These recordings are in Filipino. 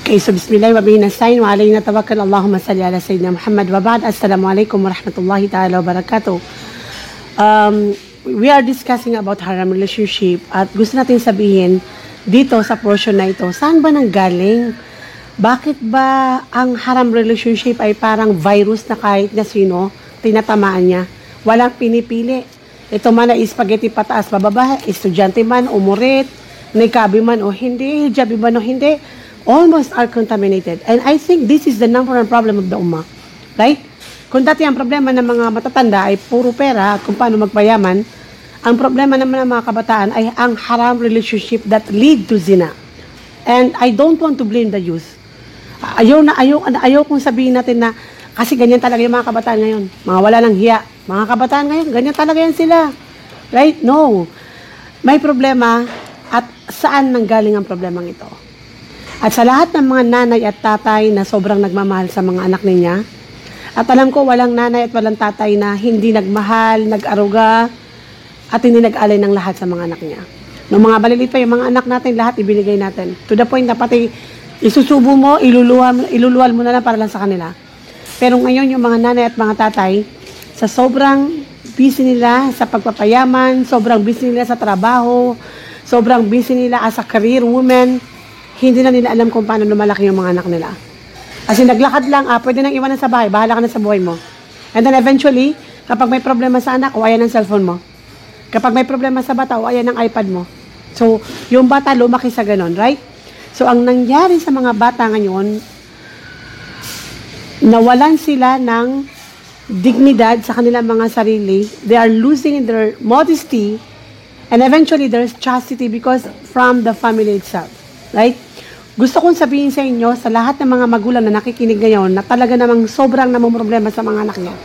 Okay, so bismillah wa bihi nasta'in wa alayhi natawakkal. Allahumma salli ala sayyidina Muhammad wa ba'd. Assalamu alaikum wa rahmatullahi ta'ala wa barakatuh. Um, we are discussing about haram relationship at gusto natin sabihin dito sa portion na ito, saan ba nanggaling? Bakit ba ang haram relationship ay parang virus na kahit na sino tinatamaan niya? Walang pinipili. Ito man ay spaghetti pataas bababa, estudyante man, umurit, nikabi man o hindi, hijabi man o hindi, almost are contaminated. And I think this is the number one problem of the ummah. Right? Kung dati ang problema ng mga matatanda ay puro pera at kung paano magpayaman, ang problema naman ng mga kabataan ay ang haram relationship that lead to zina. And I don't want to blame the youth. Ayaw na ayaw, ayaw kong sabihin natin na kasi ganyan talaga yung mga kabataan ngayon. Mga wala ng hiya. Mga kabataan ngayon, ganyan talaga yan sila. Right? No. May problema at saan nanggaling ang problemang ito? At sa lahat ng mga nanay at tatay na sobrang nagmamahal sa mga anak niya, at alam ko walang nanay at walang tatay na hindi nagmahal, nag-aruga, at hindi nag-alay ng lahat sa mga anak niya. Noong mga balilit pa yung mga anak natin, lahat ibinigay natin. To the point na pati isusubo mo, iluluwal, iluluwal mo na lang para lang sa kanila. Pero ngayon yung mga nanay at mga tatay, sa sobrang busy nila sa pagpapayaman, sobrang busy nila sa trabaho, sobrang busy nila as a career woman, hindi na nila alam kung paano lumalaki yung mga anak nila. Kasi naglakad lang, ah, pwede nang iwanan sa bahay, bahala ka na sa buhay mo. And then eventually, kapag may problema sa anak, o ayan ang cellphone mo. Kapag may problema sa bata, o ayan ang iPad mo. So, yung bata lumaki sa ganon, right? So, ang nangyari sa mga bata ngayon, nawalan sila ng dignidad sa kanilang mga sarili. They are losing their modesty and eventually their chastity because from the family itself. Right? Gusto kong sabihin sa inyo, sa lahat ng mga magulang na nakikinig ngayon, na talaga namang sobrang namumroblema sa mga anak niya.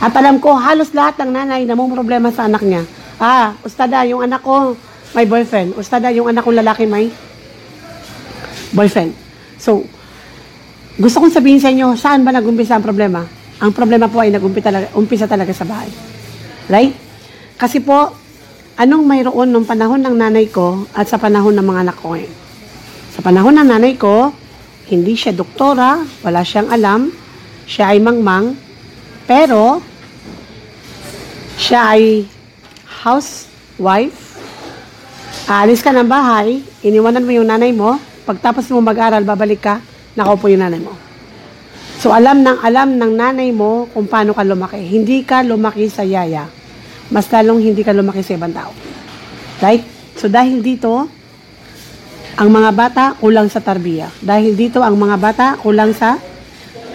At alam ko, halos lahat ng nanay namumroblema sa anak niya. Ah, ustada, yung anak ko may boyfriend. Ustada, yung anak kong lalaki may boyfriend. So, gusto kong sabihin sa inyo, saan ba nag-umpisa ang problema? Ang problema po ay nag-umpisa talaga, umpisa talaga sa bahay. Right? Kasi po, anong mayroon nung panahon ng nanay ko at sa panahon ng mga anak ko ngayon? Sa panahon ng nanay ko, hindi siya doktora, wala siyang alam, siya ay mangmang, pero siya ay housewife, aalis ka ng bahay, iniwanan mo yung nanay mo, pagtapos mo mag-aral, babalik ka, nakaupo yung nanay mo. So alam ng alam ng nanay mo kung paano ka lumaki. Hindi ka lumaki sa yaya. Mas lalong hindi ka lumaki sa ibang tao. Right? So dahil dito, ang mga bata kulang sa tarbiya. Dahil dito, ang mga bata kulang sa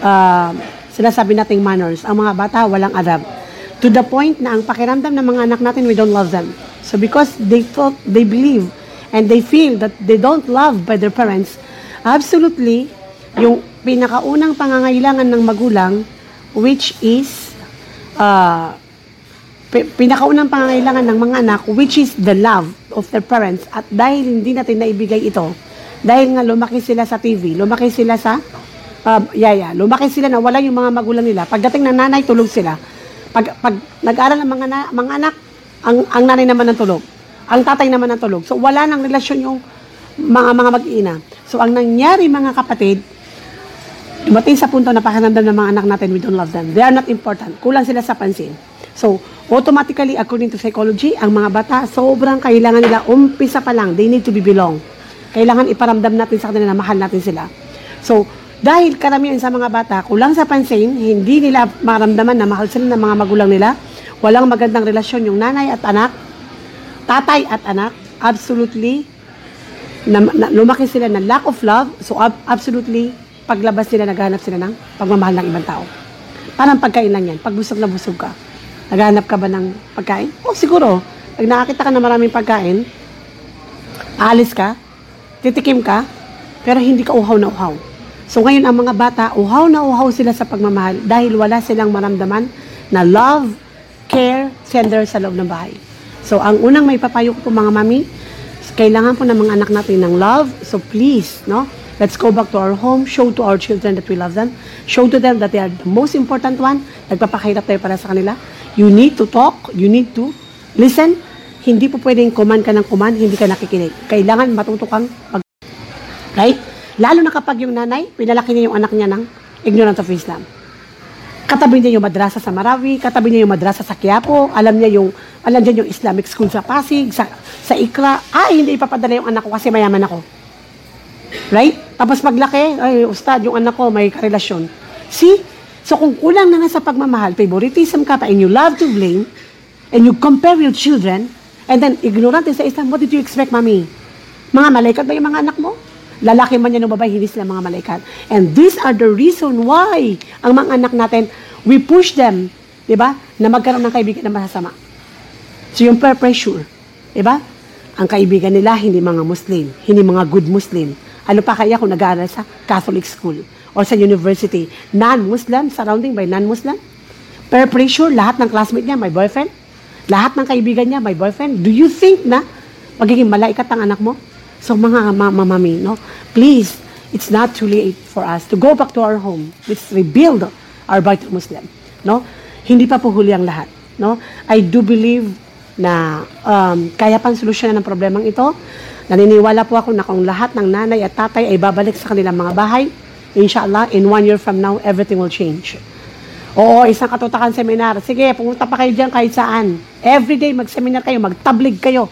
uh, sinasabi nating manners. Ang mga bata walang adab. To the point na ang pakiramdam ng mga anak natin, we don't love them. So because they thought, they believe and they feel that they don't love by their parents, absolutely, yung pinakaunang pangangailangan ng magulang, which is, uh, pinakaunang pangangailangan ng mga anak, which is the love of their parents. At dahil hindi natin naibigay ito, dahil nga lumaki sila sa TV, lumaki sila sa uh, yaya, lumaki sila na wala yung mga magulang nila. Pagdating ng nanay, tulog sila. Pag, pag nag-aral ng mga, na, mga anak, ang, ang nanay naman ng tulog. Ang tatay naman ng tulog. So, wala nang relasyon yung mga mga mag-ina. So, ang nangyari mga kapatid, dumating sa punto na pakiramdam ng mga anak natin, we don't love them. They are not important. Kulang sila sa pansin. So, automatically, according to psychology, ang mga bata, sobrang kailangan nila, umpisa pa lang, they need to be belong. Kailangan iparamdam natin sa kanila na mahal natin sila. So, dahil karamihan sa mga bata, kulang sa pansin, hindi nila maramdaman na mahal sila ng mga magulang nila, walang magandang relasyon yung nanay at anak, tatay at anak, absolutely, na, na, lumaki sila ng lack of love, so ab, absolutely, paglabas nila, naghanap sila ng pagmamahal ng ibang tao. Parang pagkain lang yan, pag busog na busog ka. Naghanap ka ba ng pagkain? O siguro, pag nakakita ka na maraming pagkain, aalis ka, titikim ka, pero hindi ka uhaw na uhaw. So ngayon ang mga bata, uhaw na uhaw sila sa pagmamahal dahil wala silang maramdaman na love, care, tender sa loob ng bahay. So ang unang may papayo ko po mga mami, kailangan po ng mga anak natin ng love. So please, no? Let's go back to our home, show to our children that we love them, show to them that they are the most important one, nagpapakahirap tayo para sa kanila. You need to talk, you need to listen. Hindi po pwedeng command ka ng command, hindi ka nakikinig. Kailangan matuto kang mag... Right? Lalo na kapag yung nanay, pinalaki niya yung anak niya ng ignorant of Islam. Katabi niya yung madrasa sa Marawi, katabi niya yung madrasa sa Quiapo, alam niya yung, alam niya yung Islamic school sa Pasig, sa, sa Ikra. Ay, hindi ipapadala yung anak ko kasi mayaman ako. Right? Tapos paglaki, ay, ustad, yung anak ko may karelasyon. See? So kung kulang na nga sa pagmamahal, favoritism ka pa, and you love to blame, and you compare your children, and then ignorant sa Islam, what did you expect, mami? Mga malaikat ba yung mga anak mo? Lalaki man yan o babae, hindi sila mga malaikat. And these are the reason why ang mga anak natin, we push them, di ba, na magkaroon ng kaibigan na masasama. So yung peer pressure, di ba? Ang kaibigan nila, hindi mga Muslim, hindi mga good Muslim. Ano pa kaya kung nag-aaral sa Catholic school or sa university, non-Muslim, surrounding by non-Muslim? Peer pressure, lahat ng classmate niya may boyfriend? Lahat ng kaibigan niya may boyfriend? Do you think na magiging malaikat ang anak mo? So mga ma- mamami, no? Please, it's not too late for us to go back to our home. Let's rebuild our Baitul Muslim, no? Hindi pa po huli ang lahat, no? I do believe na um, kaya pang solusyonan ng problemang ito. Naniniwala po ako na kung lahat ng nanay at tatay ay babalik sa kanilang mga bahay, inshallah, in one year from now, everything will change. Oo, isang katutakan seminar. Sige, pumunta pa kayo dyan kahit saan. Every day mag-seminar kayo, magtablig kayo.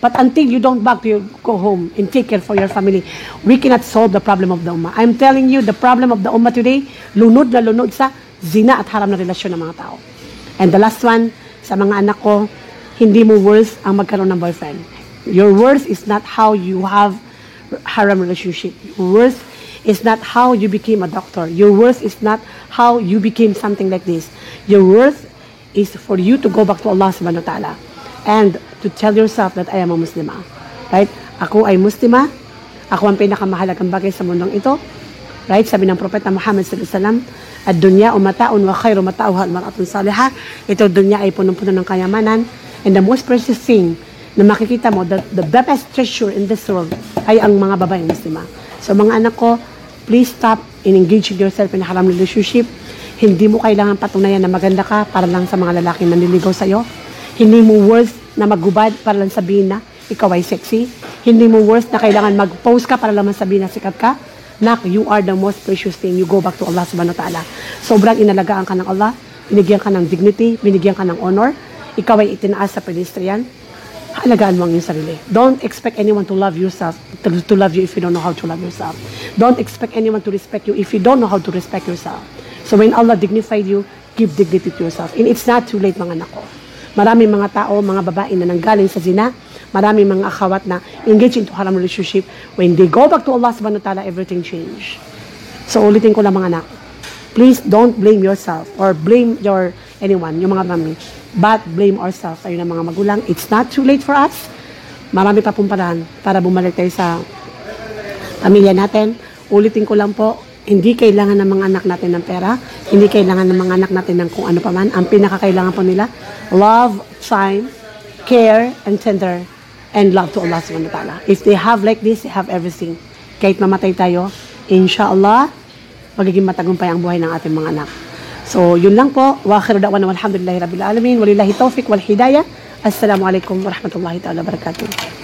But until you don't back to go home and take care for your family, we cannot solve the problem of the ummah. I'm telling you, the problem of the ummah today, lunod na lunod sa zina at haram na relasyon ng mga tao. And the last one, sa mga anak ko, hindi mo worth ang magkaroon ng boyfriend. Your worth is not how you have haram relationship. Your worth is not how you became a doctor. Your worth is not how you became something like this. Your worth is for you to go back to Allah subhanahu wa ta'ala and to tell yourself that I am a Muslimah. Right? Ako ay Muslima. Ako ang pinakamahalagang bagay sa mundong ito. Right? Sabi ng Propeta Muhammad sallallahu alaihi wasallam, "Ad-dunya umataun wa khairu mata'uha al-mar'atun salihah." Ito dunya ay punong-puno ng kayamanan and the most precious thing na makikita mo, the, the best treasure in this world ay ang mga babaeng Muslima. So mga anak ko, please stop in engaging yourself in haram relationship. Hindi mo kailangan patunayan na maganda ka para lang sa mga lalaking nanliligaw sa'yo. Hindi mo worth na magubad para lang sabihin na ikaw ay sexy. Hindi mo worth na kailangan mag-post ka para lang sabihin na sikat ka. Nak, you are the most precious thing. You go back to Allah subhanahu wa ta'ala. Sobrang inalagaan ka ng Allah. Binigyan ka ng dignity. Binigyan ka ng honor. Ikaw ay itinaas sa pedestrian. Halagaan mo ang iyong sarili. Don't expect anyone to love yourself, to, to love you if you don't know how to love yourself. Don't expect anyone to respect you if you don't know how to respect yourself. So when Allah dignified you, give dignity to yourself. And it's not too late mga anak ko. Maraming mga tao, mga babae na nanggaling sa zina, maraming mga akhawat na engage into haram relationship. When they go back to Allah subhanahu wa ta'ala, everything change. So ulitin ko lang mga anak, please don't blame yourself or blame your anyone, yung mga mami, but blame ourselves, ayun ang mga magulang. It's not too late for us. Marami pa pong paraan para bumalik tayo sa pamilya natin. Ulitin ko lang po, hindi kailangan ng mga anak natin ng pera, hindi kailangan ng mga anak natin ng kung ano pa man. Ang pinakakailangan po nila, love, time, care, and tender, and love to Allah subhanahu wa ta'ala. If they have like this, they have everything. Kahit mamatay tayo, inshallah, magiging matagumpay ang buhay ng ating mga anak. So, yun lang po. Wa akhiru da'wana walhamdulillahi rabbil alamin. Walillahi tawfiq wal hidayah. Assalamualaikum warahmatullahi ta'ala wabarakatuh.